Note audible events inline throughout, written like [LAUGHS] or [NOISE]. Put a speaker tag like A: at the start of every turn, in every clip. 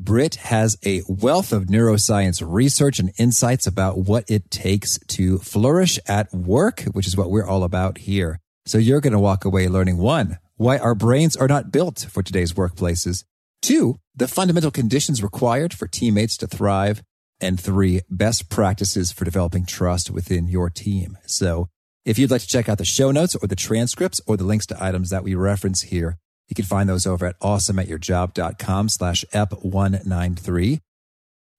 A: Britt has a wealth of neuroscience research and insights about what it takes to flourish at work, which is what we're all about here. So you're going to walk away learning one, why our brains are not built for today's workplaces. Two, the fundamental conditions required for teammates to thrive. And three, best practices for developing trust within your team. So if you'd like to check out the show notes or the transcripts or the links to items that we reference here, you can find those over at awesomeatyourjob.com slash ep193.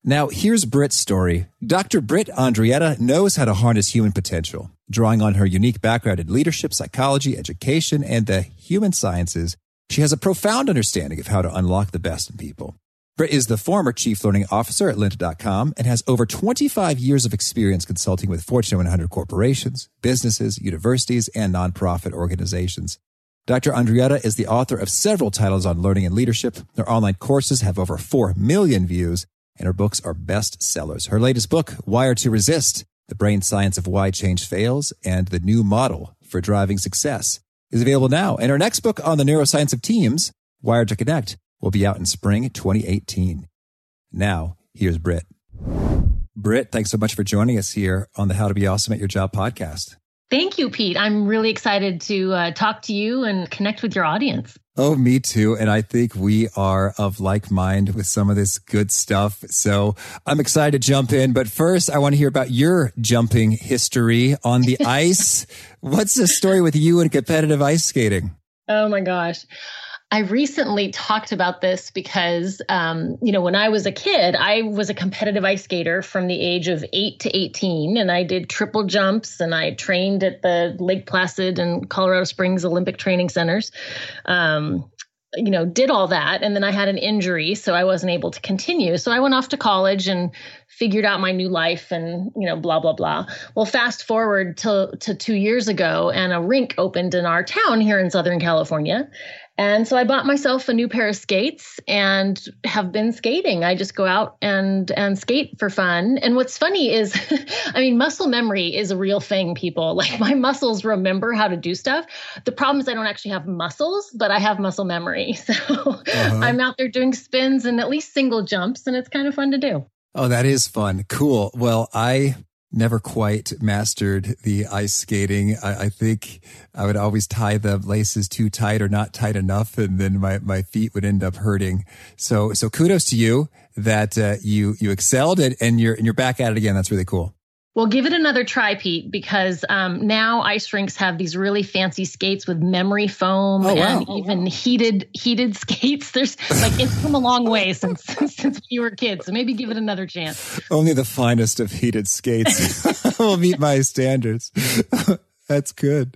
A: Now, here's Britt's story. Dr. Britt Andreatta knows how to harness human potential. Drawing on her unique background in leadership, psychology, education, and the human sciences, she has a profound understanding of how to unlock the best in people. Britt is the former chief learning officer at lynda.com and has over 25 years of experience consulting with Fortune 100 corporations, businesses, universities, and nonprofit organizations. Dr. Andreatta is the author of several titles on learning and leadership. Her online courses have over 4 million views, and her books are bestsellers. Her latest book, Wired to Resist, The Brain Science of Why Change Fails, and The New Model for Driving Success, is available now. And her next book on the neuroscience of teams, Wired to Connect, will be out in spring 2018. Now, here's Britt. Britt, thanks so much for joining us here on the How to Be Awesome at Your Job podcast.
B: Thank you, Pete. I'm really excited to uh, talk to you and connect with your audience.
A: Oh, me too. And I think we are of like mind with some of this good stuff. So I'm excited to jump in. But first, I want to hear about your jumping history on the [LAUGHS] ice. What's the story with you and competitive ice skating?
B: Oh my gosh. I recently talked about this because, um, you know, when I was a kid, I was a competitive ice skater from the age of eight to 18, and I did triple jumps and I trained at the Lake Placid and Colorado Springs Olympic Training Centers. Um, you know, did all that. And then I had an injury, so I wasn't able to continue. So I went off to college and figured out my new life and, you know, blah, blah, blah. Well, fast forward to, to two years ago, and a rink opened in our town here in Southern California. And so I bought myself a new pair of skates and have been skating. I just go out and and skate for fun. And what's funny is [LAUGHS] I mean muscle memory is a real thing people. [LAUGHS] Like my muscles remember how to do stuff. The problem is I don't actually have muscles, but I have muscle memory. [LAUGHS] So uh-huh. I'm out there doing spins and at least single jumps and it's kind of fun to do.
A: Oh, that is fun. Cool. Well, I never quite mastered the ice skating. I, I, think I would always tie the laces too tight or not tight enough, and then my, my feet would end up hurting. So so kudos to you that uh, you you excelled and, and you're and you're back at it again. That's really cool.
B: Well, give it another try, Pete, because um, now ice rinks have these really fancy skates with memory foam oh, wow. and oh, even wow. heated heated [LAUGHS] skates. There's like it's come a long way since [LAUGHS] since we were kids. So maybe give it another chance.
A: Only the finest of heated skates [LAUGHS] will meet my standards. That's good.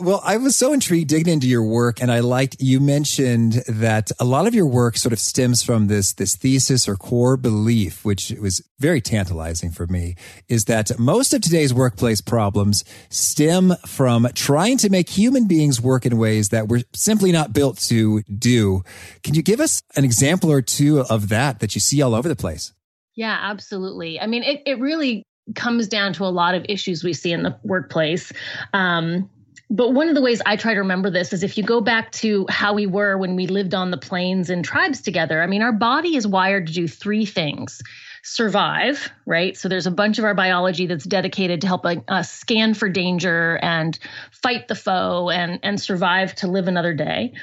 A: Well, I was so intrigued digging into your work and I liked you mentioned that a lot of your work sort of stems from this this thesis or core belief which was very tantalizing for me is that most of today's workplace problems stem from trying to make human beings work in ways that we're simply not built to do. Can you give us an example or two of that that you see all over the place?
B: Yeah, absolutely. I mean, it, it really comes down to a lot of issues we see in the workplace. Um, but one of the ways I try to remember this is if you go back to how we were when we lived on the plains and tribes together, I mean, our body is wired to do three things survive, right? So there's a bunch of our biology that's dedicated to helping us scan for danger and fight the foe and, and survive to live another day.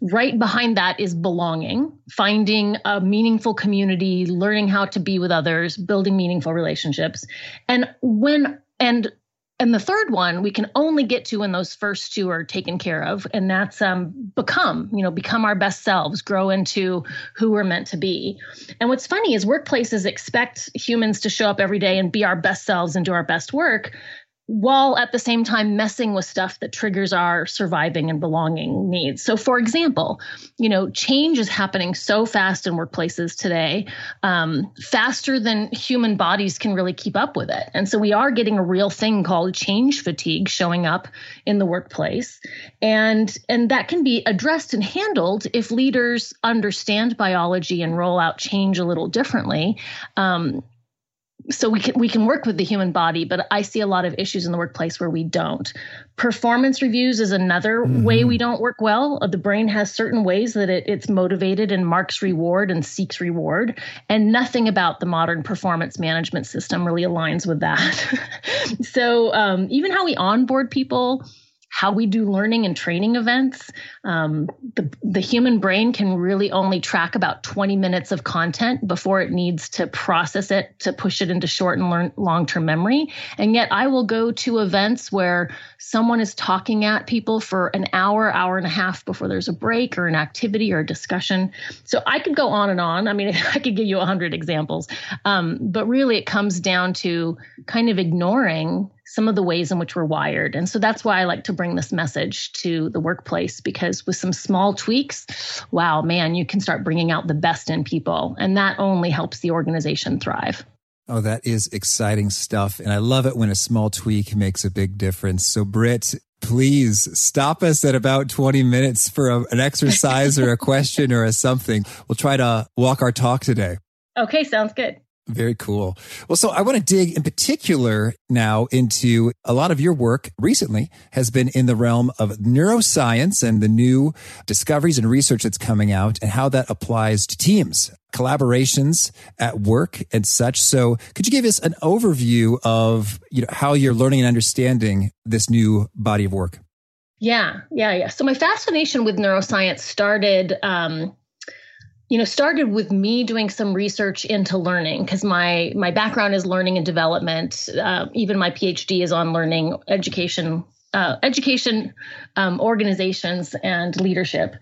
B: Right behind that is belonging, finding a meaningful community, learning how to be with others, building meaningful relationships. And when, and, and the third one we can only get to when those first two are taken care of and that's um, become you know become our best selves grow into who we're meant to be and what's funny is workplaces expect humans to show up every day and be our best selves and do our best work while at the same time messing with stuff that triggers our surviving and belonging needs. So, for example, you know, change is happening so fast in workplaces today, um, faster than human bodies can really keep up with it. And so, we are getting a real thing called change fatigue showing up in the workplace, and and that can be addressed and handled if leaders understand biology and roll out change a little differently. Um, so we can we can work with the human body but i see a lot of issues in the workplace where we don't. Performance reviews is another mm-hmm. way we don't work well. The brain has certain ways that it, it's motivated and marks reward and seeks reward and nothing about the modern performance management system really aligns with that. [LAUGHS] So um, even how we onboard people how we do learning and training events. Um, the, the human brain can really only track about 20 minutes of content before it needs to process it to push it into short and long term memory. And yet, I will go to events where someone is talking at people for an hour, hour and a half before there's a break or an activity or a discussion. So I could go on and on. I mean, [LAUGHS] I could give you 100 examples. Um, but really, it comes down to kind of ignoring some of the ways in which we're wired. And so that's why I like to bring this message to the workplace because with some small tweaks, wow, man, you can start bringing out the best in people. And that only helps the organization thrive.
A: Oh, that is exciting stuff. And I love it when a small tweak makes a big difference. So, Britt, please stop us at about 20 minutes for a, an exercise or a [LAUGHS] question or a something. We'll try to walk our talk today.
B: Okay, sounds good.
A: Very cool. Well, so I want to dig in particular now into a lot of your work recently has been in the realm of neuroscience and the new discoveries and research that's coming out and how that applies to teams, collaborations at work and such. So could you give us an overview of, you know, how you're learning and understanding this new body of work?
B: Yeah, yeah, yeah. So my fascination with neuroscience started um, you know started with me doing some research into learning because my my background is learning and development. Uh, even my phd is on learning education uh, education um, organizations and leadership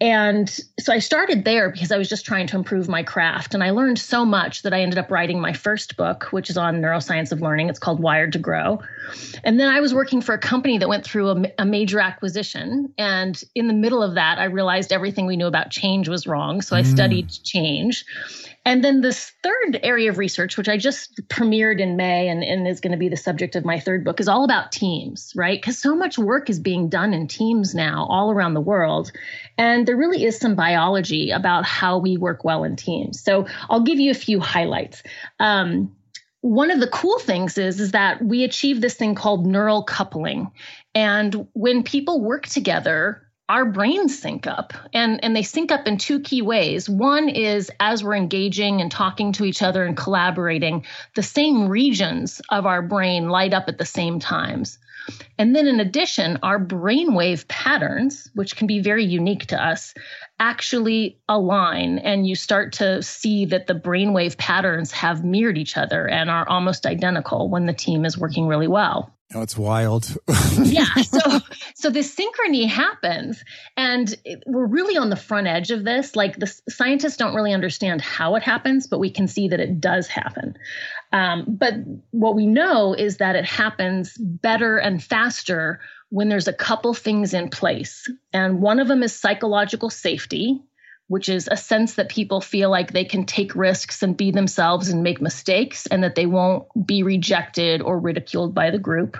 B: and so I started there because I was just trying to improve my craft. And I learned so much that I ended up writing my first book, which is on neuroscience of learning. It's called Wired to Grow. And then I was working for a company that went through a, a major acquisition. And in the middle of that, I realized everything we knew about change was wrong. So I mm. studied change. And then this third area of research, which I just premiered in May and, and is going to be the subject of my third book, is all about teams, right? Because so much work is being done in teams now all around the world. And there really is some biology about how we work well in teams. So I'll give you a few highlights. Um, one of the cool things is is that we achieve this thing called neural coupling and when people work together our brains sync up and and they sync up in two key ways. One is as we're engaging and talking to each other and collaborating the same regions of our brain light up at the same times. And then in addition our brainwave patterns which can be very unique to us actually align and you start to see that the brainwave patterns have mirrored each other and are almost identical when the team is working really well
A: Oh, it's wild. [LAUGHS]
B: yeah. [LAUGHS] So, so this synchrony happens, and it, we're really on the front edge of this. Like the scientists don't really understand how it happens, but we can see that it does happen. Um, but what we know is that it happens better and faster when there's a couple things in place, and one of them is psychological safety which is a sense that people feel like they can take risks and be themselves and make mistakes and that they won't be rejected or ridiculed by the group.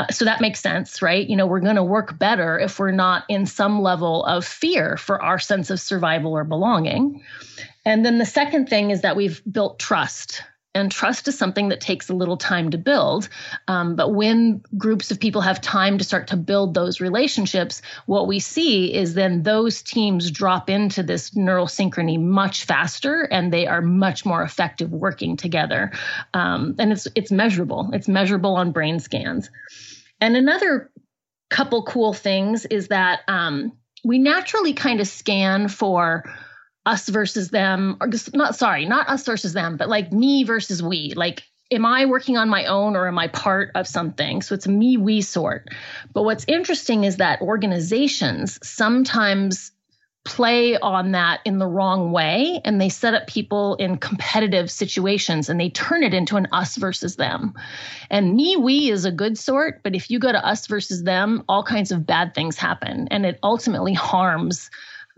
B: Uh, so that makes sense, right? You know, we're going to work better if we're not in some level of fear for our sense of survival or belonging. And then the second thing is that we've built trust and trust is something that takes a little time to build. Um, but when groups of people have time to start to build those relationships, what we see is then those teams drop into this neural synchrony much faster and they are much more effective working together. Um, and it's, it's measurable, it's measurable on brain scans. And another couple cool things is that um, we naturally kind of scan for us versus them or just not sorry not us versus them but like me versus we. Like am i working on my own or am i part of something? So it's a me we sort. But what's interesting is that organizations sometimes play on that in the wrong way and they set up people in competitive situations and they turn it into an us versus them. And me, we is a good sort, but if you go to us versus them, all kinds of bad things happen and it ultimately harms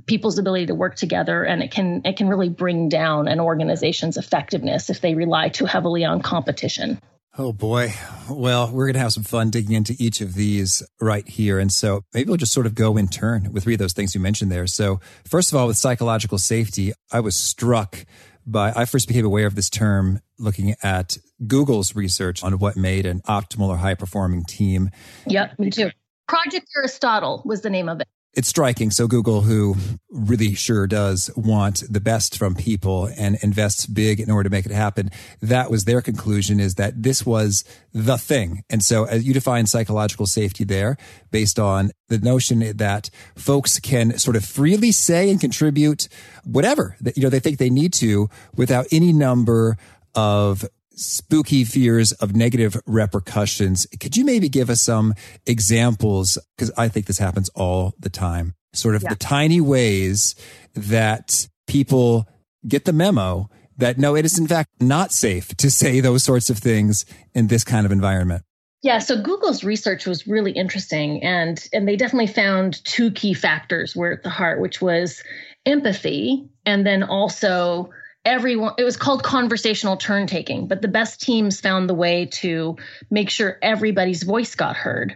B: people's ability to work together and it can it can really bring down an organization's effectiveness if they rely too heavily on competition.
A: Oh boy. Well, we're going to have some fun digging into each of these right here. And so maybe we'll just sort of go in turn with three of those things you mentioned there. So first of all, with psychological safety, I was struck by, I first became aware of this term looking at Google's research on what made an optimal or high performing team.
B: Yep, me too. Project Aristotle was the name of it
A: it's striking. So Google, who really sure does want the best from people and invests big in order to make it happen, that was their conclusion is that this was the thing. And so as you define psychological safety there based on the notion that folks can sort of freely say and contribute whatever that, you know, they think they need to without any number of spooky fears of negative repercussions. Could you maybe give us some examples? Because I think this happens all the time. Sort of yeah. the tiny ways that people get the memo that no, it is in fact not safe to say those sorts of things in this kind of environment.
B: Yeah, so Google's research was really interesting and and they definitely found two key factors were at the heart, which was empathy and then also everyone it was called conversational turn taking but the best teams found the way to make sure everybody's voice got heard.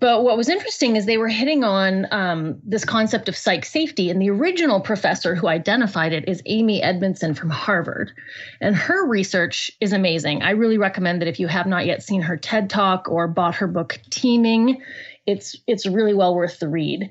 B: But what was interesting is they were hitting on um, this concept of psych safety and the original professor who identified it is amy edmondson from harvard. And her research is amazing. I really recommend that if you have not yet seen her ted talk or bought her book teaming it's it's really well worth the read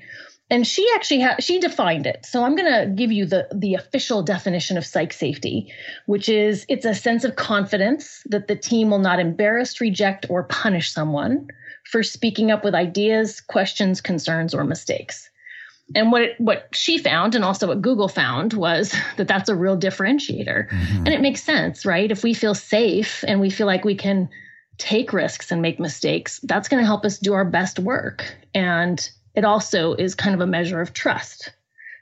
B: and she actually ha- she defined it. So I'm going to give you the the official definition of psych safety, which is it's a sense of confidence that the team will not embarrass, reject, or punish someone for speaking up with ideas, questions, concerns, or mistakes. And what it, what she found, and also what Google found, was [LAUGHS] that that's a real differentiator, mm-hmm. and it makes sense, right? If we feel safe and we feel like we can take risks and make mistakes, that's going to help us do our best work and it also is kind of a measure of trust.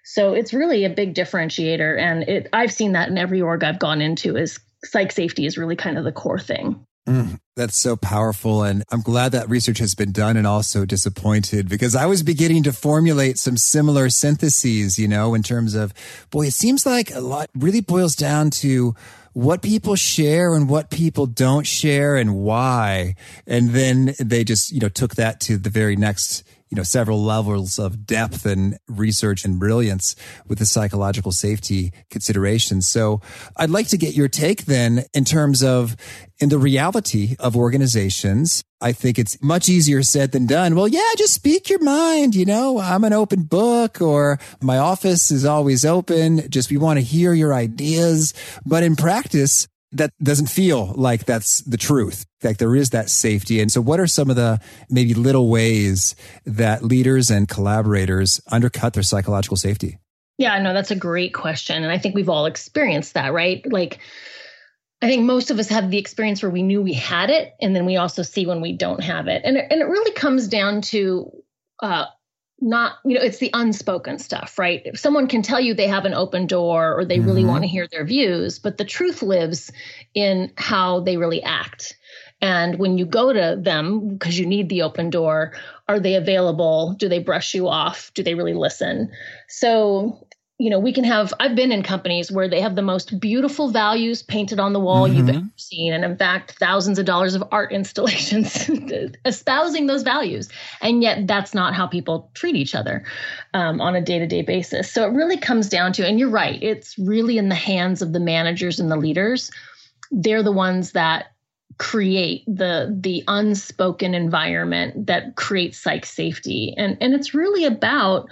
B: So it's really a big differentiator. And it, I've seen that in every org I've gone into is psych safety is really kind of the core thing.
A: Mm, that's so powerful. And I'm glad that research has been done and also disappointed because I was beginning to formulate some similar syntheses, you know, in terms of, boy, it seems like a lot really boils down to what people share and what people don't share and why. And then they just, you know, took that to the very next you know, several levels of depth and research and brilliance with the psychological safety considerations. So I'd like to get your take then in terms of in the reality of organizations. I think it's much easier said than done. Well, yeah, just speak your mind. You know, I'm an open book or my office is always open. Just we want to hear your ideas. But in practice, that doesn't feel like that's the truth. Like there is that safety. And so what are some of the maybe little ways that leaders and collaborators undercut their psychological safety?
B: Yeah, no, that's a great question. And I think we've all experienced that, right? Like, I think most of us have the experience where we knew we had it, and then we also see when we don't have it. And it, and it really comes down to uh, not you know it's the unspoken stuff right? If someone can tell you they have an open door or they mm-hmm. really want to hear their views but the truth lives in how they really act. And when you go to them because you need the open door are they available? Do they brush you off? Do they really listen? So you know, we can have, I've been in companies where they have the most beautiful values painted on the wall mm-hmm. you've ever seen. And in fact, thousands of dollars of art [LAUGHS] installations espousing those values. And yet that's not how people treat each other um, on a day to day basis. So it really comes down to, and you're right, it's really in the hands of the managers and the leaders. They're the ones that create the the unspoken environment that creates psych safety and and it's really about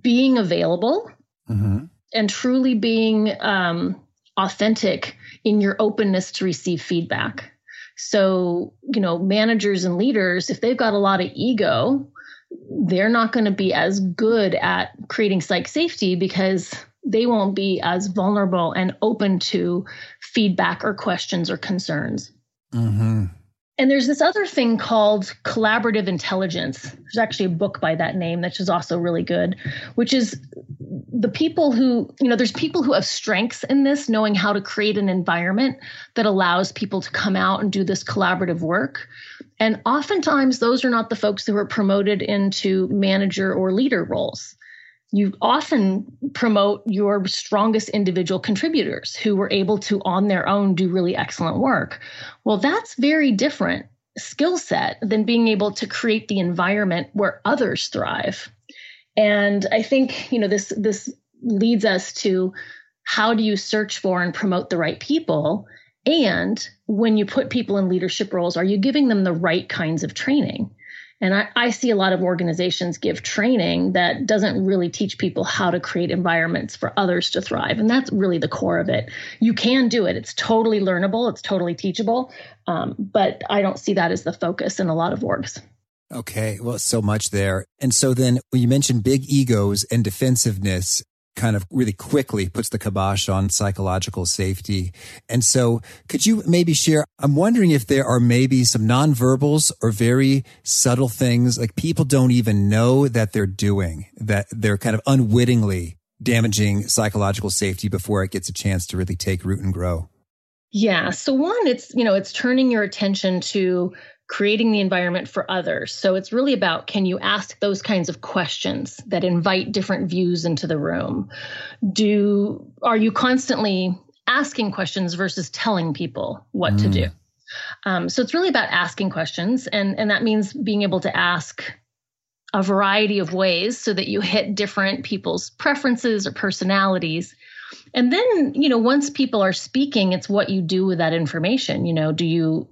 B: being available mm-hmm. and truly being um, authentic in your openness to receive feedback. So, you know, managers and leaders, if they've got a lot of ego, they're not going to be as good at creating psych safety because they won't be as vulnerable and open to feedback or questions or concerns. Mm-hmm. And there's this other thing called collaborative intelligence. There's actually a book by that name, which is also really good, which is the people who, you know, there's people who have strengths in this, knowing how to create an environment that allows people to come out and do this collaborative work. And oftentimes, those are not the folks who are promoted into manager or leader roles. You often promote your strongest individual contributors who were able to, on their own, do really excellent work. Well, that's very different skill set than being able to create the environment where others thrive. And I think, you know, this this leads us to how do you search for and promote the right people? And when you put people in leadership roles, are you giving them the right kinds of training? And I, I, see a lot of organizations give training that doesn't really teach people how to create environments for others to thrive. And that's really the core of it. You can do it, it's totally learnable, it's totally teachable. Um, but I don't see that as the focus in a lot of orgs.
A: Okay. Well, so much there. And so then when you mentioned big egos and defensiveness, kind of really quickly puts the kibosh on psychological safety. And so could you maybe share? I'm wondering if there are maybe some nonverbals or very subtle things like people don't even know that they're doing, that they're kind of unwittingly damaging psychological safety before it gets a chance to really take root and grow.
B: Yeah. So one, it's, you know, it's turning your attention to creating the environment for others. So it's really about can you ask those kinds of questions that invite different views into the room? Do are you constantly asking questions versus telling people what mm. to do? Um, so it's really about asking questions, and and that means being able to ask a variety of ways so that you hit different people's preferences or personalities. And then, you know, once people are speaking, it's what you do with that information. You know, do you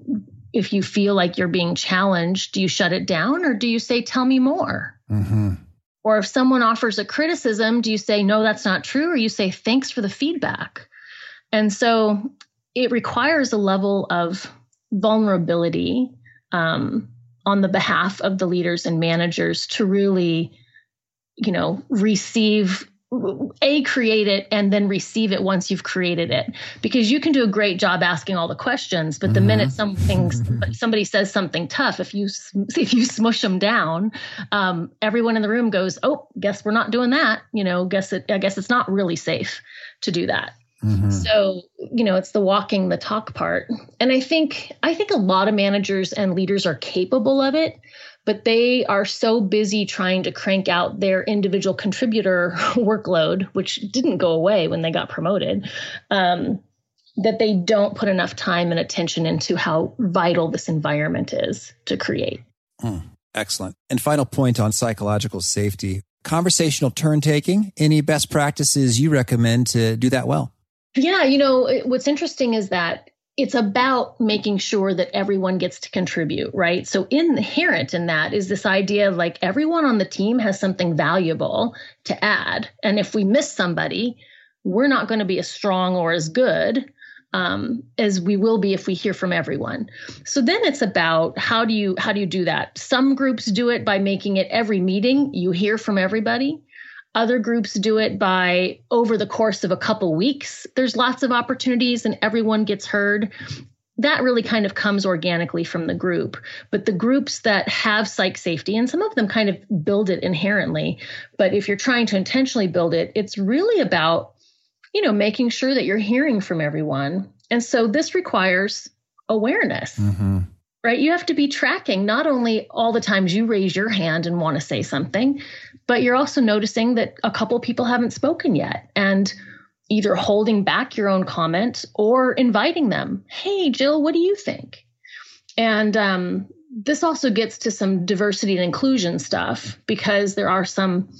B: if you feel like you're being challenged, do you shut it down or do you say, tell me more? Mm-hmm. Or if someone offers a criticism, do you say, no, that's not true? Or you say, thanks for the feedback? And so it requires a level of vulnerability um, on the behalf of the leaders and managers to really, you know, receive a create it and then receive it once you've created it because you can do a great job asking all the questions but the mm-hmm. minute something somebody says something tough if you [LAUGHS] if you smush them down um, everyone in the room goes oh guess we're not doing that you know guess it i guess it's not really safe to do that mm-hmm. so you know it's the walking the talk part and i think i think a lot of managers and leaders are capable of it but they are so busy trying to crank out their individual contributor [LAUGHS] workload, which didn't go away when they got promoted, um, that they don't put enough time and attention into how vital this environment is to create.
A: Mm, excellent. And final point on psychological safety conversational turn taking. Any best practices you recommend to do that well?
B: Yeah, you know, what's interesting is that it's about making sure that everyone gets to contribute, right? So inherent in that is this idea of like everyone on the team has something valuable to add. And if we miss somebody, we're not going to be as strong or as good um, as we will be if we hear from everyone. So then it's about how do you how do you do that? Some groups do it by making it every meeting you hear from everybody. Other groups do it by over the course of a couple weeks. There's lots of opportunities and everyone gets heard. That really kind of comes organically from the group. But the groups that have psych safety, and some of them kind of build it inherently, but if you're trying to intentionally build it, it's really about, you know, making sure that you're hearing from everyone. And so this requires awareness. Mm-hmm right? You have to be tracking not only all the times you raise your hand and want to say something, but you're also noticing that a couple people haven't spoken yet and either holding back your own comment or inviting them. Hey, Jill, what do you think? And um, this also gets to some diversity and inclusion stuff because there are some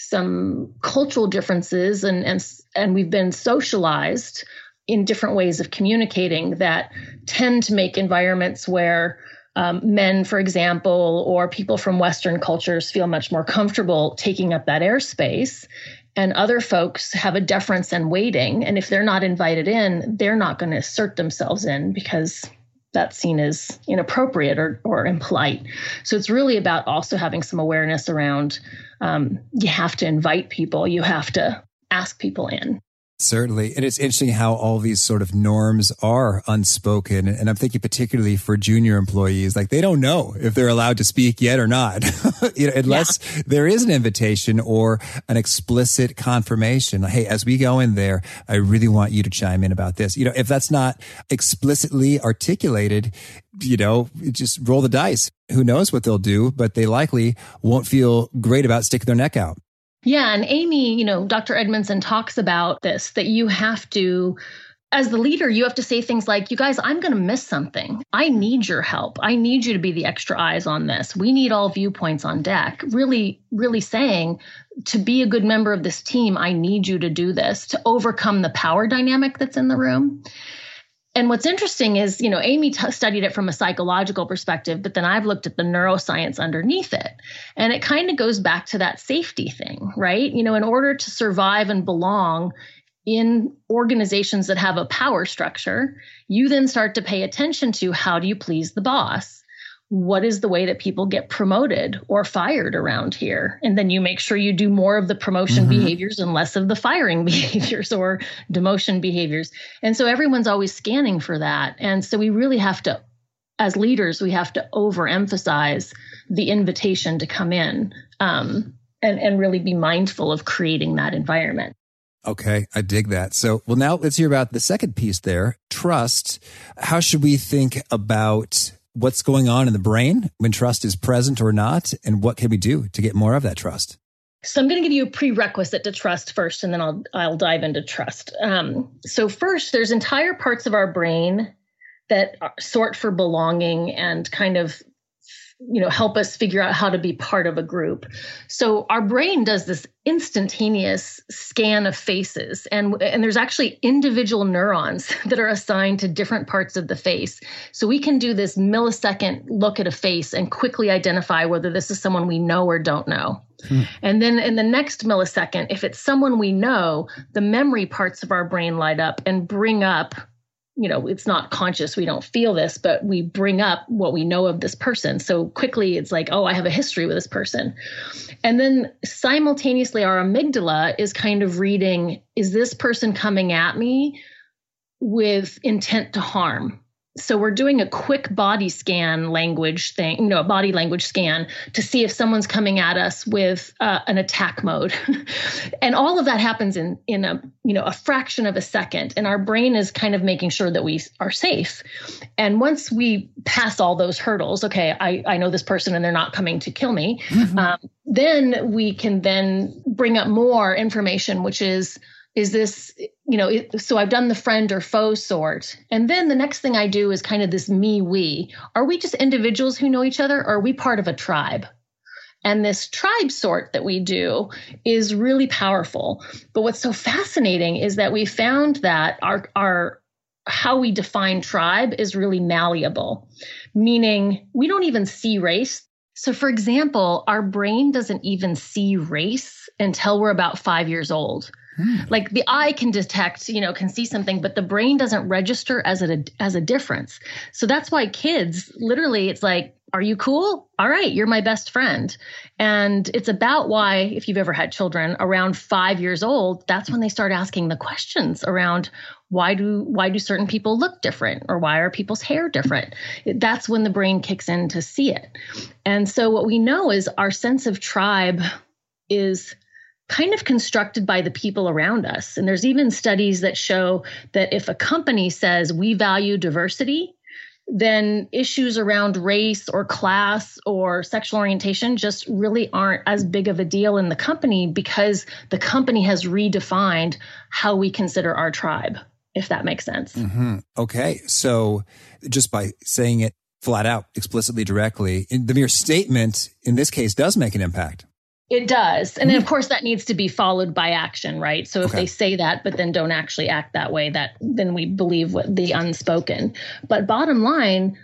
B: some cultural differences and and and we've been socialized in different ways of communicating that tend to make environments where um, men, for example, or people from Western cultures feel much more comfortable taking up that airspace. And other folks have a deference and waiting. And if they're not invited in, they're not going to assert themselves in because that's seen as inappropriate or, or impolite. So it's really about also having some awareness around um, you have to invite people, you have to ask people in.
A: Certainly. And it's interesting how all these sort of norms are unspoken. And I'm thinking particularly for junior employees, like they don't know if they're allowed to speak yet or not, [LAUGHS] you know, unless yeah. there is an invitation or an explicit confirmation. Hey, as we go in there, I really want you to chime in about this. You know, if that's not explicitly articulated, you know, just roll the dice. Who knows what they'll do, but they likely won't feel great about sticking their neck out.
B: Yeah. And Amy, you know, Dr. Edmondson talks about this that you have to, as the leader, you have to say things like, you guys, I'm going to miss something. I need your help. I need you to be the extra eyes on this. We need all viewpoints on deck. Really, really saying, to be a good member of this team, I need you to do this to overcome the power dynamic that's in the room. And what's interesting is, you know, Amy t- studied it from a psychological perspective, but then I've looked at the neuroscience underneath it. And it kind of goes back to that safety thing, right? You know, in order to survive and belong in organizations that have a power structure, you then start to pay attention to how do you please the boss? What is the way that people get promoted or fired around here? And then you make sure you do more of the promotion mm-hmm. behaviors and less of the firing [LAUGHS] behaviors or demotion behaviors. And so everyone's always scanning for that. And so we really have to, as leaders, we have to overemphasize the invitation to come in um, and, and really be mindful of creating that environment.
A: Okay, I dig that. So, well, now let's hear about the second piece there trust. How should we think about what's going on in the brain when trust is present or not, and what can we do to get more of that trust?
B: So I'm going to give you a prerequisite to trust first, and then I'll I'll dive into trust. Um, so first, there's entire parts of our brain that sort for belonging and kind of you know help us figure out how to be part of a group. So our brain does this instantaneous scan of faces and and there's actually individual neurons [LAUGHS] that are assigned to different parts of the face. So we can do this millisecond look at a face and quickly identify whether this is someone we know or don't know. Hmm. and then in the next millisecond if it's someone we know the memory parts of our brain light up and bring up you know it's not conscious we don't feel this but we bring up what we know of this person. So quickly it's like oh i have a history with this person. And then simultaneously our amygdala is kind of reading is this person coming at me with intent to harm so we're doing a quick body scan language thing, you know, a body language scan to see if someone's coming at us with uh, an attack mode, [LAUGHS] and all of that happens in in a you know a fraction of a second, and our brain is kind of making sure that we are safe. And once we pass all those hurdles, okay, I I know this person and they're not coming to kill me, mm-hmm. um, then we can then bring up more information, which is is this you know so i've done the friend or foe sort. And then the next thing i do is kind of this me we. Are we just individuals who know each other or are we part of a tribe? And this tribe sort that we do is really powerful. But what's so fascinating is that we found that our our how we define tribe is really malleable meaning we don't even see race. So for example our brain doesn't even see race until we're about 5 years old Hmm. Like the eye can detect, you know, can see something, but the brain doesn't register as a as a difference. So that's why kids literally it's like are you cool? All right, you're my best friend. And it's about why, if you've ever had children around five years old, that's when they start asking the questions around why do why do certain people look different or why are people's hair different? That's when the brain kicks in to see it. And so what we know is our sense of tribe is kind of constructed by the people around us. And there's even studies that show that if a company says we value diversity, then issues around race or class or sexual orientation just really aren't as big of a deal in the company because the company has redefined how we consider our tribe, if that makes sense.
A: Mm-hmm. Okay. So just by saying it flat out, explicitly, directly, the mere statement in this case does make an impact.
B: It does. And then, of mm-hmm. course, that needs to be followed by action, right? So if okay. they say that, but then don't actually act that way, that then we believe what the unspoken. But bottom line,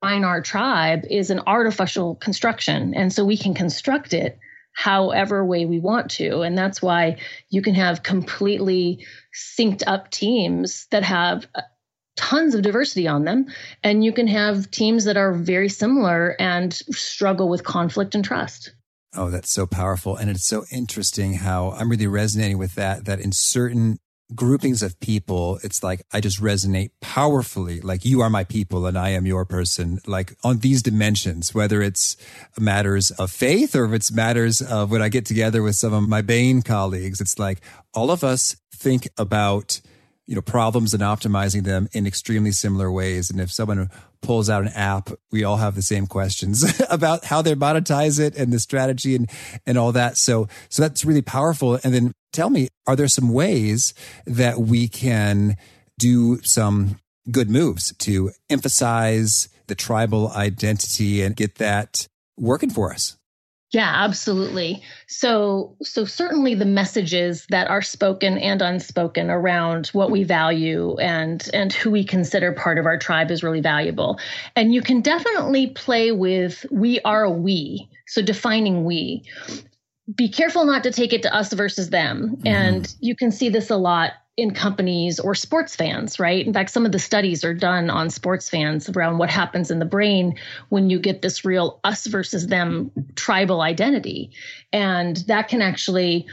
B: find our tribe is an artificial construction. And so we can construct it however way we want to. And that's why you can have completely synced up teams that have uh, tons of diversity on them. And you can have teams that are very similar and struggle with conflict and trust.
A: Oh, that's so powerful. And it's so interesting how I'm really resonating with that, that in certain groupings of people, it's like I just resonate powerfully. Like you are my people and I am your person. Like on these dimensions, whether it's matters of faith or if it's matters of when I get together with some of my Bain colleagues, it's like all of us think about you know problems and optimizing them in extremely similar ways. And if someone pulls out an app we all have the same questions [LAUGHS] about how they monetize it and the strategy and and all that. So so that's really powerful. And then tell me are there some ways that we can do some good moves to emphasize the tribal identity and get that working for us
B: yeah, absolutely. So, so certainly the messages that are spoken and unspoken around what we value and and who we consider part of our tribe is really valuable. And you can definitely play with we are a we. So defining we. Be careful not to take it to us versus them. Mm-hmm. And you can see this a lot in companies or sports fans, right? In fact, some of the studies are done on sports fans around what happens in the brain when you get this real us versus them tribal identity. And that can actually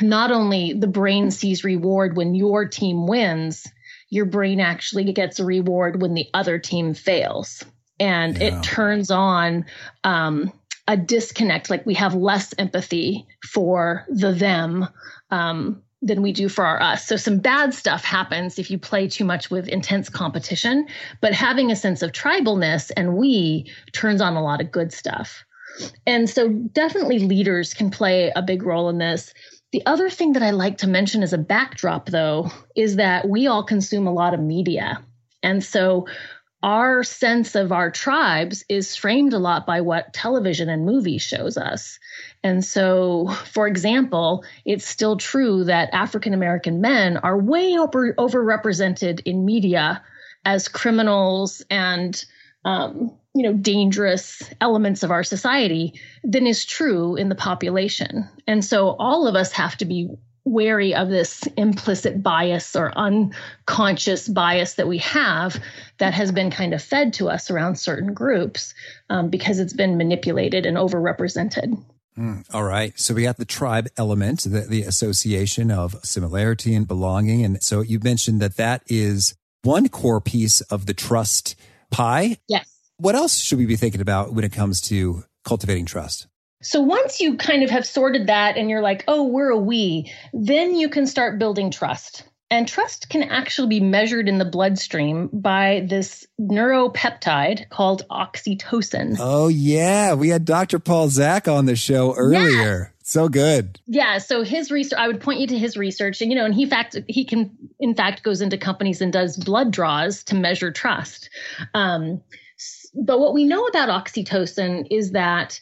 B: not only the brain sees reward when your team wins, your brain actually gets a reward when the other team fails. And yeah. it turns on um, a disconnect, like we have less empathy for the them. Um, than we do for our us. So some bad stuff happens if you play too much with intense competition, but having a sense of tribalness and we turns on a lot of good stuff. And so definitely leaders can play a big role in this. The other thing that I like to mention as a backdrop though is that we all consume a lot of media. And so our sense of our tribes is framed a lot by what television and movies shows us. And so, for example, it's still true that African American men are way over, overrepresented in media as criminals and um, you know dangerous elements of our society than is true in the population. And so, all of us have to be wary of this implicit bias or unconscious bias that we have that has been kind of fed to us around certain groups um, because it's been manipulated and overrepresented.
A: Mm, all right. So we got the tribe element, the, the association of similarity and belonging. And so you mentioned that that is one core piece of the trust pie.
B: Yes.
A: What else should we be thinking about when it comes to cultivating trust?
B: So once you kind of have sorted that and you're like, oh, we're a we, then you can start building trust. And trust can actually be measured in the bloodstream by this neuropeptide called oxytocin.
A: Oh, yeah. We had Dr. Paul Zak on the show earlier. So good.
B: Yeah. So his research, I would point you to his research. And, you know, and he fact, he can, in fact, goes into companies and does blood draws to measure trust. Um, but what we know about oxytocin is that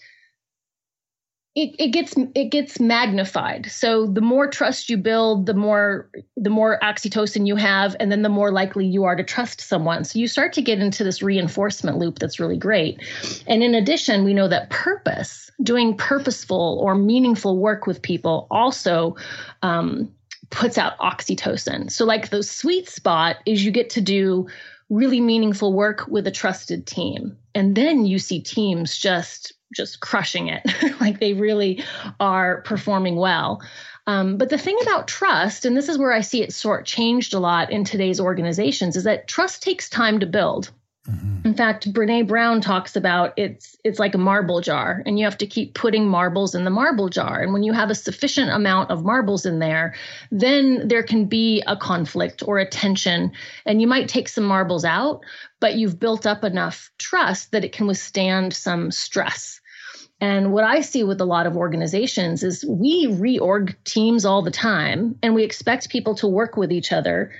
B: it, it gets it gets magnified. So the more trust you build, the more the more oxytocin you have, and then the more likely you are to trust someone. So you start to get into this reinforcement loop that's really great. And in addition, we know that purpose, doing purposeful or meaningful work with people, also um, puts out oxytocin. So like the sweet spot is you get to do really meaningful work with a trusted team, and then you see teams just just crushing it. [LAUGHS] like they really are performing well. Um, but the thing about trust, and this is where I see it sort changed a lot in today's organizations, is that trust takes time to build. Mm-hmm. In fact, Brene Brown talks about it's it's like a marble jar, and you have to keep putting marbles in the marble jar. And when you have a sufficient amount of marbles in there, then there can be a conflict or a tension, and you might take some marbles out, but you've built up enough trust that it can withstand some stress. And what I see with a lot of organizations is we reorg teams all the time and we expect people to work with each other,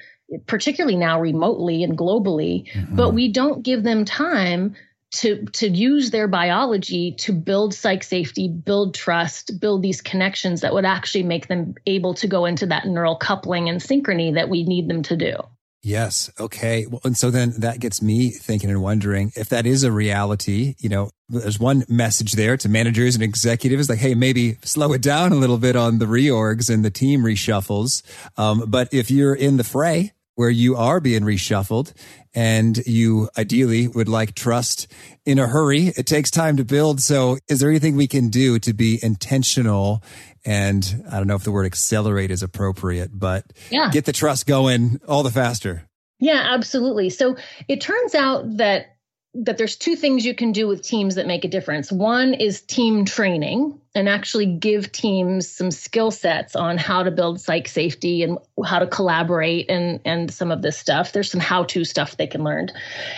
B: particularly now remotely and globally, mm-hmm. but we don't give them time to to use their biology to build psych safety, build trust, build these connections that would actually make them able to go into that neural coupling and synchrony that we need them to do.
A: Yes. Okay. Well, and so then that gets me thinking and wondering if that is a reality, you know, there's one message there to managers and executives like, Hey, maybe slow it down a little bit on the reorgs and the team reshuffles. Um, but if you're in the fray, where you are being reshuffled and you ideally would like trust in a hurry. It takes time to build. So is there anything we can do to be intentional and I don't know if the word accelerate is appropriate, but yeah. get the trust going all the faster?
B: Yeah, absolutely. So it turns out that that there's two things you can do with teams that make a difference. One is team training and actually give teams some skill sets on how to build psych safety and how to collaborate and and some of this stuff. There's some how-to stuff they can learn.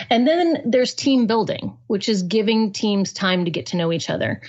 B: And then there's team building, which is giving teams time to get to know each other.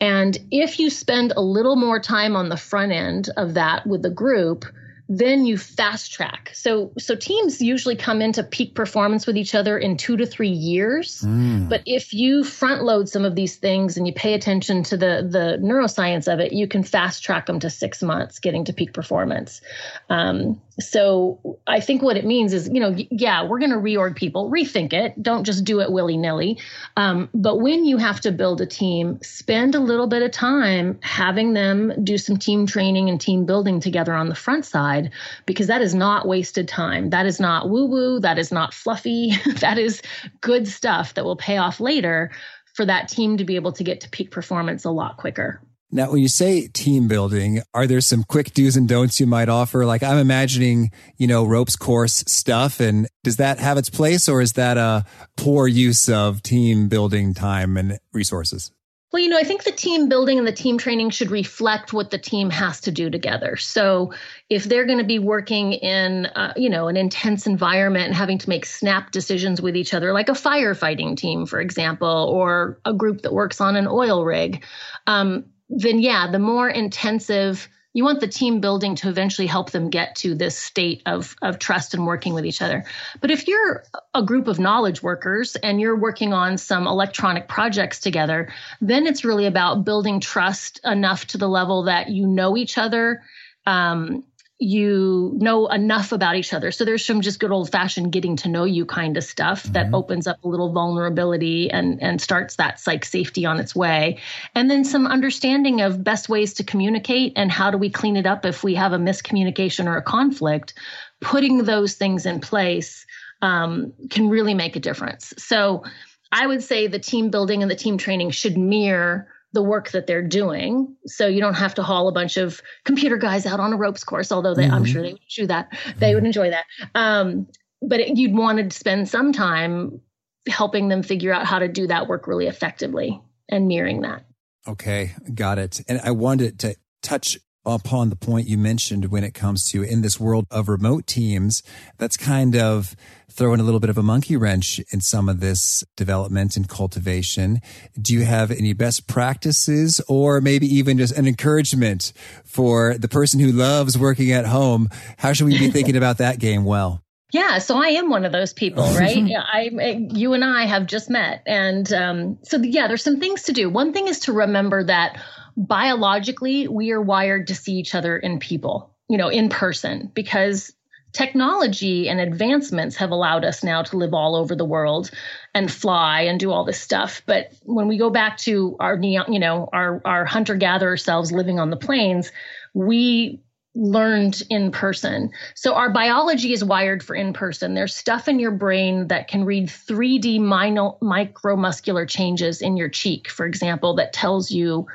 B: And if you spend a little more time on the front end of that with the group, then you fast track. So so teams usually come into peak performance with each other in 2 to 3 years. Mm. But if you front load some of these things and you pay attention to the the neuroscience of it, you can fast track them to 6 months getting to peak performance. Um, so I think what it means is, you know, yeah, we're going to reorg people, rethink it. Don't just do it willy nilly. Um, but when you have to build a team, spend a little bit of time having them do some team training and team building together on the front side, because that is not wasted time. That is not woo woo. That is not fluffy. [LAUGHS] that is good stuff that will pay off later for that team to be able to get to peak performance a lot quicker.
A: Now, when you say team building, are there some quick do's and don'ts you might offer? Like I'm imagining, you know, ropes course stuff. And does that have its place or is that a poor use of team building time and resources?
B: Well, you know, I think the team building and the team training should reflect what the team has to do together. So, if they're going to be working in, uh, you know, an intense environment and having to make snap decisions with each other, like a firefighting team, for example, or a group that works on an oil rig, um, then yeah, the more intensive you want the team building to eventually help them get to this state of, of trust and working with each other. But if you're a group of knowledge workers and you're working on some electronic projects together, then it's really about building trust enough to the level that you know each other. Um, you know enough about each other. So there's some just good old fashioned getting to know you kind of stuff mm-hmm. that opens up a little vulnerability and and starts that psych safety on its way. And then some understanding of best ways to communicate and how do we clean it up if we have a miscommunication or a conflict. Putting those things in place um, can really make a difference. So I would say the team building and the team training should mirror the work that they're doing. So you don't have to haul a bunch of computer guys out on a ropes course, although they, mm-hmm. I'm sure they would do that. They would enjoy that. Um, but it, you'd want to spend some time helping them figure out how to do that work really effectively and mirroring that.
A: Okay, got it. And I wanted to touch upon the point you mentioned when it comes to in this world of remote teams, that's kind of throwing a little bit of a monkey wrench in some of this development and cultivation. Do you have any best practices or maybe even just an encouragement for the person who loves working at home? How should we be thinking [LAUGHS] about that game well?
B: Yeah, so I am one of those people, right? [LAUGHS] I, you and I have just met, and um, so yeah, there's some things to do. One thing is to remember that biologically we are wired to see each other in people, you know, in person, because technology and advancements have allowed us now to live all over the world and fly and do all this stuff. But when we go back to our, you know, our our hunter gatherer selves living on the plains, we learned in person. So our biology is wired for in person. There's stuff in your brain that can read 3D mino- micromuscular changes in your cheek, for example, that tells you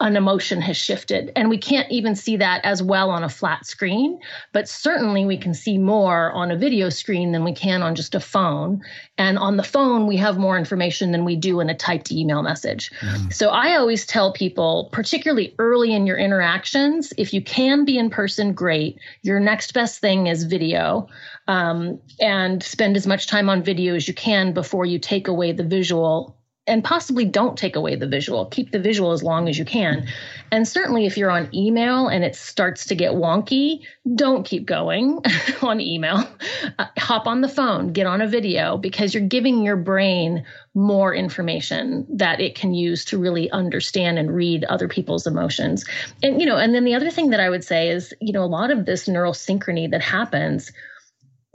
B: an emotion has shifted. And we can't even see that as well on a flat screen, but certainly we can see more on a video screen than we can on just a phone. And on the phone, we have more information than we do in a typed email message. Mm. So I always tell people, particularly early in your interactions, if you can be in person, great. Your next best thing is video. Um, and spend as much time on video as you can before you take away the visual and possibly don't take away the visual. Keep the visual as long as you can. And certainly if you're on email and it starts to get wonky, don't keep going [LAUGHS] on email. Uh, hop on the phone, get on a video because you're giving your brain more information that it can use to really understand and read other people's emotions. And you know, and then the other thing that I would say is, you know, a lot of this neural synchrony that happens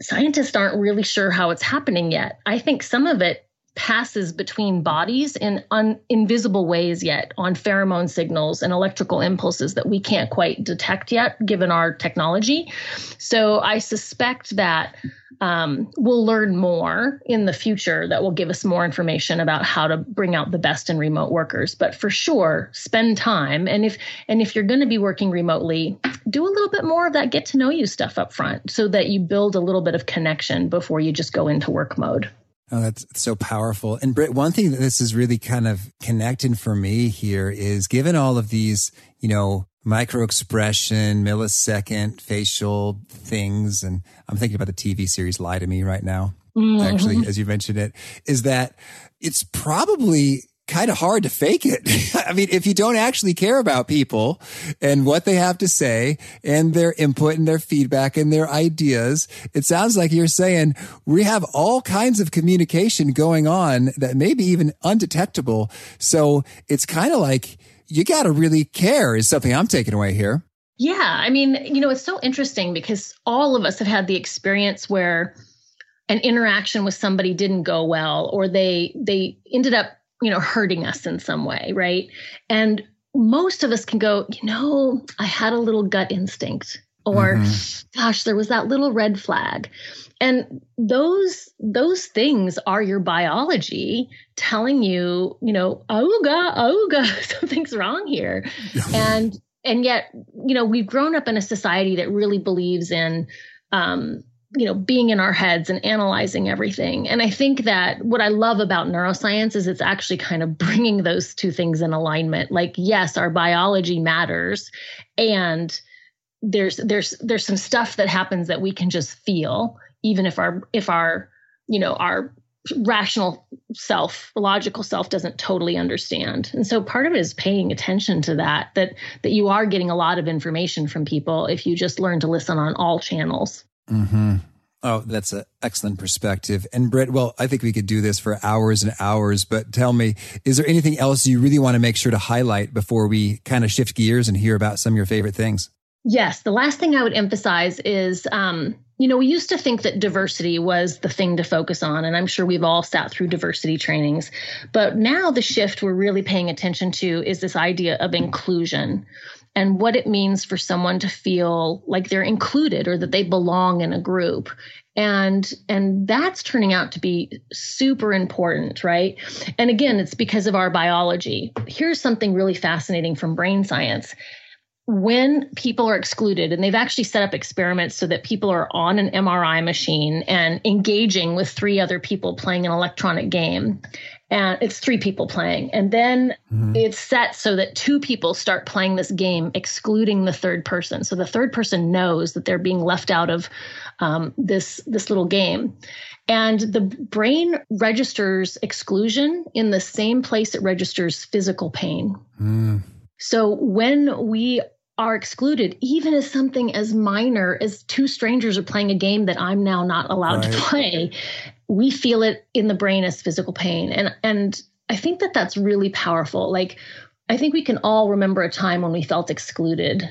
B: scientists aren't really sure how it's happening yet. I think some of it passes between bodies in un- invisible ways yet on pheromone signals and electrical impulses that we can't quite detect yet given our technology. So I suspect that um, we'll learn more in the future that will give us more information about how to bring out the best in remote workers. But for sure, spend time. And if and if you're going to be working remotely, do a little bit more of that get to know you stuff up front so that you build a little bit of connection before you just go into work mode.
A: Oh, that's so powerful. And Britt, one thing that this is really kind of connecting for me here is given all of these, you know, micro expression, millisecond facial things. And I'm thinking about the TV series Lie to Me right now. Mm-hmm. Actually, as you mentioned it, is that it's probably kind of hard to fake it. [LAUGHS] I mean, if you don't actually care about people and what they have to say and their input and their feedback and their ideas, it sounds like you're saying we have all kinds of communication going on that may be even undetectable. So it's kind of like you got to really care is something I'm taking away here.
B: Yeah. I mean, you know, it's so interesting because all of us have had the experience where an interaction with somebody didn't go well or they they ended up you know, hurting us in some way, right? And most of us can go, you know, I had a little gut instinct or mm-hmm. gosh, there was that little red flag. And those those things are your biology telling you, you know, auga, auga, [LAUGHS] something's wrong here. and and yet, you know, we've grown up in a society that really believes in um, you know being in our heads and analyzing everything. And i think that what i love about neuroscience is it's actually kind of [LAUGHS] bringing those two things in alignment. Like yes our biology matters and there's there's there's some stuff that happens that we can just feel even if our if our you know our rational self logical self doesn't totally understand. And so part of it is paying attention to that that that you are getting a lot of information from people if you just learn to listen on all channels
A: Mm-hmm. Oh, that's an excellent perspective. And Britt, well, I think we could do this for hours and hours, but tell me, is there anything else you really want to make sure to highlight before we kind of shift gears and hear about some of your favorite things?
B: Yes. The last thing I would emphasize is, um, you know, we used to think that diversity was the thing to focus on, and I'm sure we've all sat through diversity trainings. But now the shift we're really paying attention to is this idea of inclusion and what it means for someone to feel like they're included or that they belong in a group. And and that's turning out to be super important right? And again it's because of our biology. Here's something really fascinating from brain science. When people are excluded and they've actually set up experiments so that people are on an MRI machine and engaging with three other people playing an electronic game and it's three people playing and then mm-hmm. it's set so that two people start playing this game excluding the third person so the third person knows that they're being left out of um, this this little game and the brain registers exclusion in the same place it registers physical pain mm. so when we are excluded, even as something as minor as two strangers are playing a game that I'm now not allowed right. to play we feel it in the brain as physical pain. And and i think that that's really powerful. Like i think we can all remember a time when we felt excluded.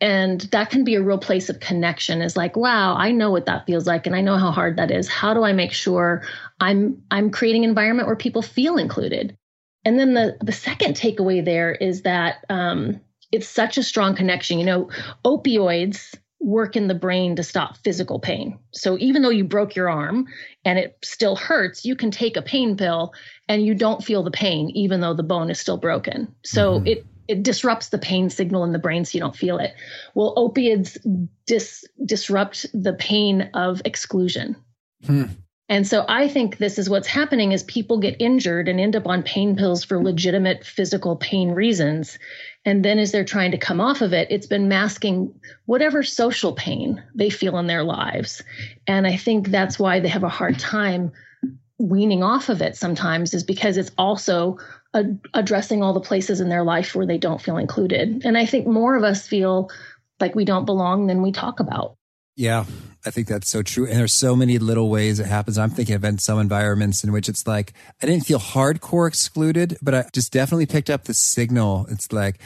B: And that can be a real place of connection is like wow i know what that feels like and i know how hard that is. How do i make sure i'm i'm creating an environment where people feel included? And then the the second takeaway there is that um, it's such a strong connection. You know opioids work in the brain to stop physical pain. So even though you broke your arm and it still hurts, you can take a pain pill and you don't feel the pain even though the bone is still broken. So mm-hmm. it it disrupts the pain signal in the brain so you don't feel it. Well, opiates dis, disrupt the pain of exclusion. Hmm. And so I think this is what's happening is people get injured and end up on pain pills for legitimate physical pain reasons. And then as they're trying to come off of it, it's been masking whatever social pain they feel in their lives. And I think that's why they have a hard time weaning off of it sometimes, is because it's also a- addressing all the places in their life where they don't feel included. And I think more of us feel like we don't belong than we talk about.
A: Yeah, I think that's so true. And there's so many little ways it happens. I'm thinking of in some environments in which it's like, I didn't feel hardcore excluded, but I just definitely picked up the signal. It's like,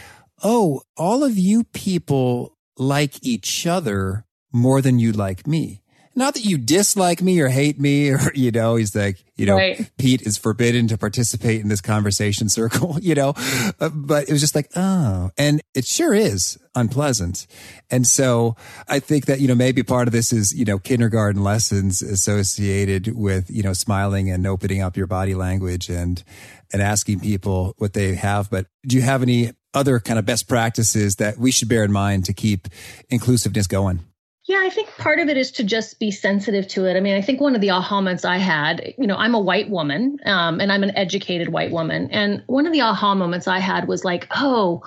A: oh, all of you people like each other more than you like me. Not that you dislike me or hate me or, [LAUGHS] you know, he's like, you know, right. Pete is forbidden to participate in this conversation circle, [LAUGHS] you know, uh, but it was just like, oh, and it sure is unpleasant. And so I think that, you know, maybe part of this is, you know, kindergarten lessons associated with, you know, smiling and opening up your body language and, and asking people what they have. But do you have any other kind of best practices that we should bear in mind to keep inclusiveness going?
B: Yeah, I think part of it is to just be sensitive to it. I mean, I think one of the aha moments I had, you know, I'm a white woman um, and I'm an educated white woman. And one of the aha moments I had was like, oh,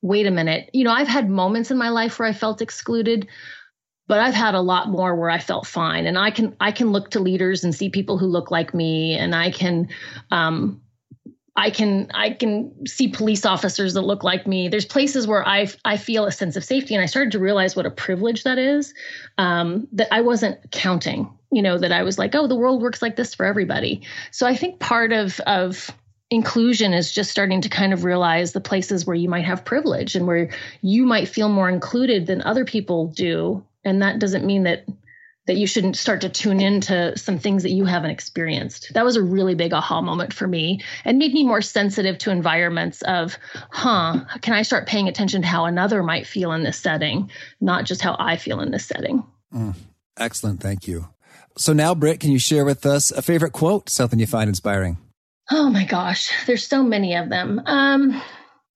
B: wait a minute. You know, I've had moments in my life where I felt excluded, but I've had a lot more where I felt fine. And I can I can look to leaders and see people who look like me, and I can um, I can I can see police officers that look like me. There's places where I I feel a sense of safety, and I started to realize what a privilege that is. Um, that I wasn't counting, you know, that I was like, oh, the world works like this for everybody. So I think part of of inclusion is just starting to kind of realize the places where you might have privilege and where you might feel more included than other people do, and that doesn't mean that that you shouldn't start to tune into some things that you haven't experienced. That was a really big aha moment for me and made me more sensitive to environments of, huh, can I start paying attention to how another might feel in this setting, not just how I feel in this setting?
A: Mm, excellent. Thank you. So now, Britt, can you share with us a favorite quote, something you find inspiring?
B: Oh my gosh, there's so many of them. Um,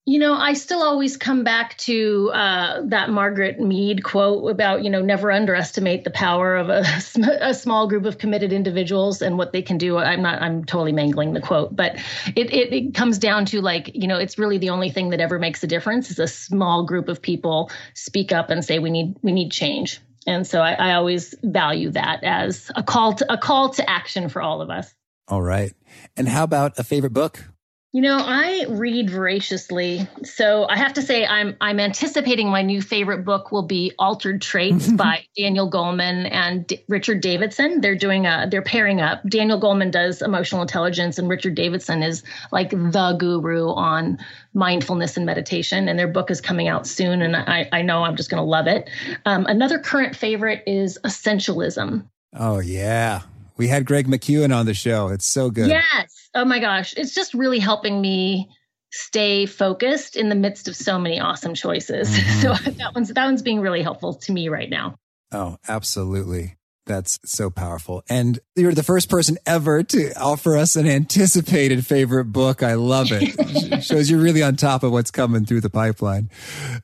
B: you know, I still always come back to uh, that Margaret Mead quote about, you know, never underestimate the power of a, [LAUGHS] a, small group of committed individuals and what they can do. I'm not, I'm totally mangling the quote, but it, it, it comes down to like, you know, it's really the only thing that ever makes a difference is a small group of people speak up and say we need we need change. And so I, I always value that as a call to a call to action for all of us.
A: All right. And how about a favorite book?
B: You know, I read voraciously, so I have to say I'm I'm anticipating my new favorite book will be Altered Traits [LAUGHS] by Daniel Goleman and D- Richard Davidson. They're doing a they're pairing up. Daniel Goleman does emotional intelligence, and Richard Davidson is like the guru on mindfulness and meditation. And their book is coming out soon, and I I know I'm just going to love it. Um, another current favorite is Essentialism.
A: Oh yeah, we had Greg McKeown on the show. It's so good.
B: Yes. Oh my gosh. It's just really helping me stay focused in the midst of so many awesome choices. [LAUGHS] Mm-hmm. So that one's that one's being really helpful to me right now.
A: Oh, absolutely. That's so powerful. And you're the first person ever to offer us an anticipated favorite book. I love it. [LAUGHS] shows you're really on top of what's coming through the pipeline.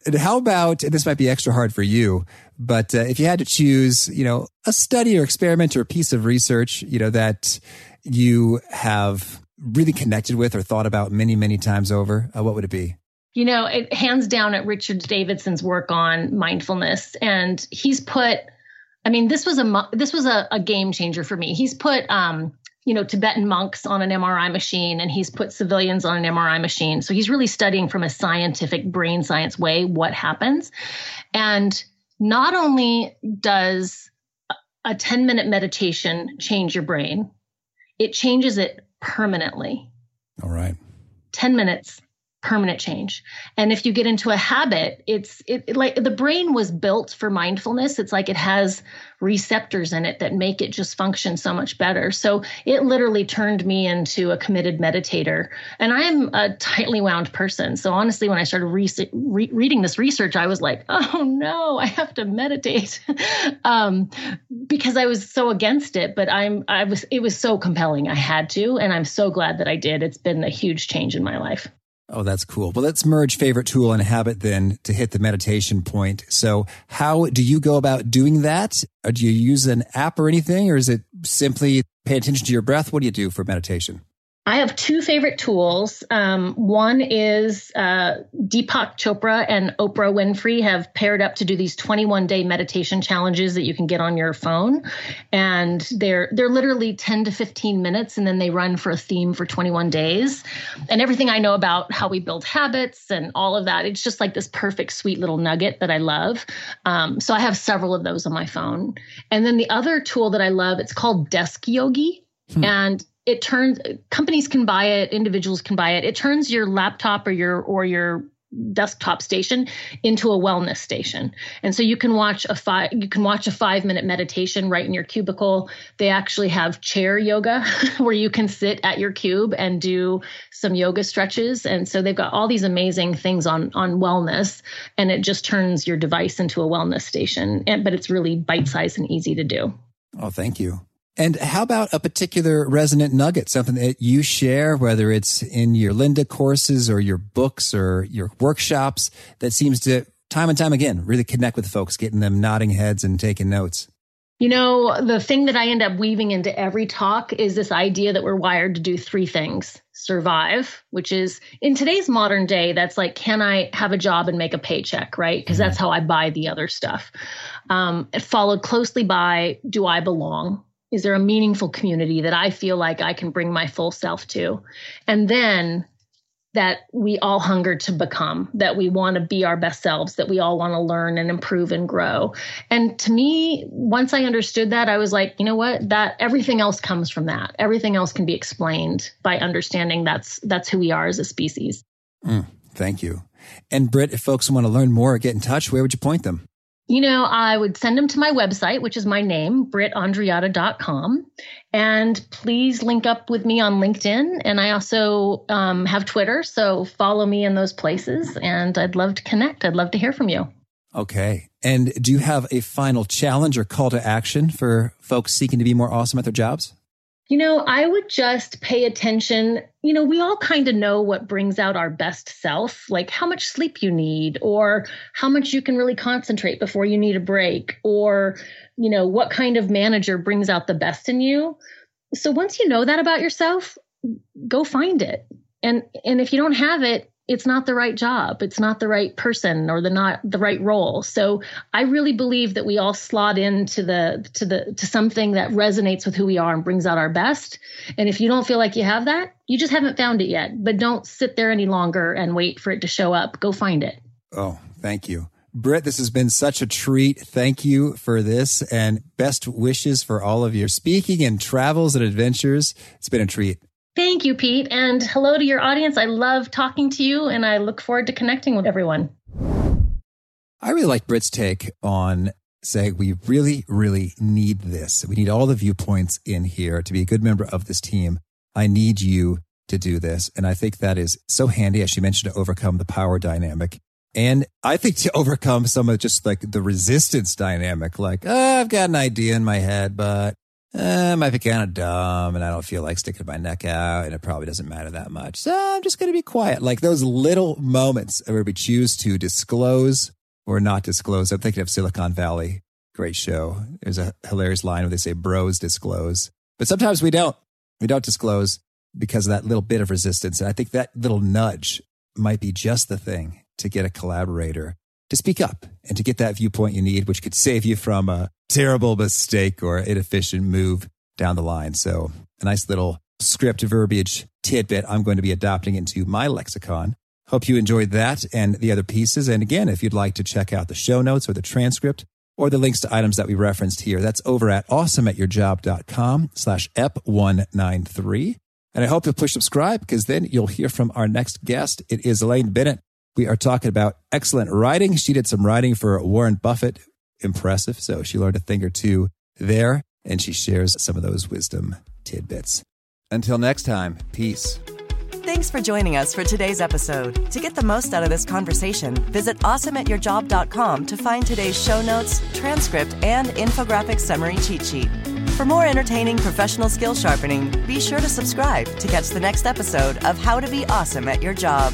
A: And how about, and this might be extra hard for you, but uh, if you had to choose, you know, a study or experiment or a piece of research, you know, that you have really connected with or thought about many, many times over, uh, what would it be?
B: You know, it hands down at Richard Davidson's work on mindfulness. And he's put, I mean, this was a this was a, a game changer for me. He's put um, you know, Tibetan monks on an MRI machine and he's put civilians on an MRI machine. So he's really studying from a scientific brain science way what happens. And not only does a 10 minute meditation change your brain, it changes it permanently.
A: All right.
B: 10 minutes permanent change. And if you get into a habit, it's it, it, like the brain was built for mindfulness. It's like it has receptors in it that make it just function so much better. So it literally turned me into a committed meditator. And I am a tightly wound person. So honestly, when I started re- re- reading this research, I was like, [LAUGHS] oh no, I have to meditate [LAUGHS] um, because I was so against it. But I'm I was it was so compelling. I had to, and I'm so glad that I did. It's been a huge change in my life.
A: Oh, that's cool. Well, let's merge favorite tool and habit then to hit the meditation point. So how do you go about doing that? Or do you use an app or anything, or is it simply pay attention to your breath? What do you do for meditation?
B: I have two favorite tools. Um, one is uh, Deepak Chopra and Oprah Winfrey have paired up to do these 21 day meditation challenges that you can get on your phone, and they're they're literally 10 to 15 minutes, and then they run for a theme for 21 days. And everything I know about how we build habits and all of that, it's just like this perfect sweet little nugget that I love. Um, so I have several of those on my phone. And then the other tool that I love, it's called Desk Yogi. Hmm. And it turns companies can buy it individuals can buy it it turns your laptop or your or your desktop station into a wellness station. And so you can watch a five you can watch a 5 minute meditation right in your cubicle. They actually have chair yoga [LAUGHS] where you can sit at your cube and do some yoga stretches and so they've got all these amazing things on on wellness and it just turns your device into a wellness station and, but it's really bite sized and easy to do.
A: Oh, thank you. And how about a particular resonant nugget, something that you share, whether it's in your Lynda courses or your books or your workshops that seems to time and time again really connect with folks, getting them nodding heads and taking notes?
B: You know, the thing that I end up weaving into every talk is this idea that we're wired to do three things survive, which is in today's modern day, that's like, can I have a job and make a paycheck, right? Because that's how I buy the other stuff. Um, followed closely by, do I belong? Is there a meaningful community that I feel like I can bring my full self to? And then that we all hunger to become, that we want to be our best selves, that we all want to learn and improve and grow. And to me, once I understood that, I was like, you know what? That everything else comes from that. Everything else can be explained by understanding that's that's who we are as a species.
A: Mm, thank you. And Britt, if folks want to learn more or get in touch, where would you point them?
B: You know, I would send them to my website, which is my name, brittandreatta.com. And please link up with me on LinkedIn. And I also um, have Twitter. So follow me in those places. And I'd love to connect. I'd love to hear from you.
A: Okay. And do you have a final challenge or call to action for folks seeking to be more awesome at their jobs?
B: You know, I would just pay attention. You know, we all kind of know what brings out our best self, like how much sleep you need, or how much you can really concentrate before you need a break, or, you know, what kind of manager brings out the best in you. So once you know that about yourself, go find it. And and if you don't have it, it's not the right job. It's not the right person or the not the right role. So i really believe that we all slot into the to the to something that resonates with who we are and brings out our best. And if you don't feel like you have that you just haven't found it yet. But don't sit there any longer and wait for it to show up. Go find it.
A: Oh thank you. Britt, this has been such a treat. Thank you for this and best wishes for all of your speaking and travels and adventures. It's been a treat.
B: Thank you, Pete. And hello to your audience. I love talking to you and I look forward to connecting with everyone.
A: I really like Britt's take on saying we really, really need this. We need all the viewpoints in here to be a good member of this team. I need you to do this. And I think that is so handy, as she mentioned, to overcome the power dynamic. And I think to [LAUGHS] overcome some of just like the resistance dynamic, like, oh, I've got an idea in my head, but eh, might be kind of dumb and I don't feel like sticking my neck out and it probably doesn't matter that much. So I'm just going to be quiet. Like those little moments where we choose to disclose or not disclose. I'm thinking of Silicon Valley. Great show. There's a hilarious line where they say bros disclose, but sometimes we don't. We don't disclose because of that little bit of resistance. And I think that little nudge might be just the thing to get a collaborator to speak up and to get that viewpoint you need, which could save you from a terrible mistake or inefficient move down the line. So a nice little script verbiage tidbit I'm going to be adopting into my lexicon. Hope you enjoyed that and the other pieces. And again, if you'd like to check out the show notes or the transcript or the links to items that we referenced here, that's over at awesomeatyourjob.com slash ep193. And I hope you'll push subscribe because then you'll hear from our next guest. It is Elaine Bennett. We are talking about excellent writing. She did some writing for Warren Buffett. Impressive. So she learned a thing or two there and she shares some of those wisdom tidbits. Until next time, peace.
C: Thanks for joining us for today's episode. To get the most out of this conversation, visit awesomeatyourjob.com to find today's show notes, transcript, and infographic summary cheat sheet. For more entertaining professional skill sharpening, be sure to subscribe to catch the next episode of How to Be Awesome at Your Job.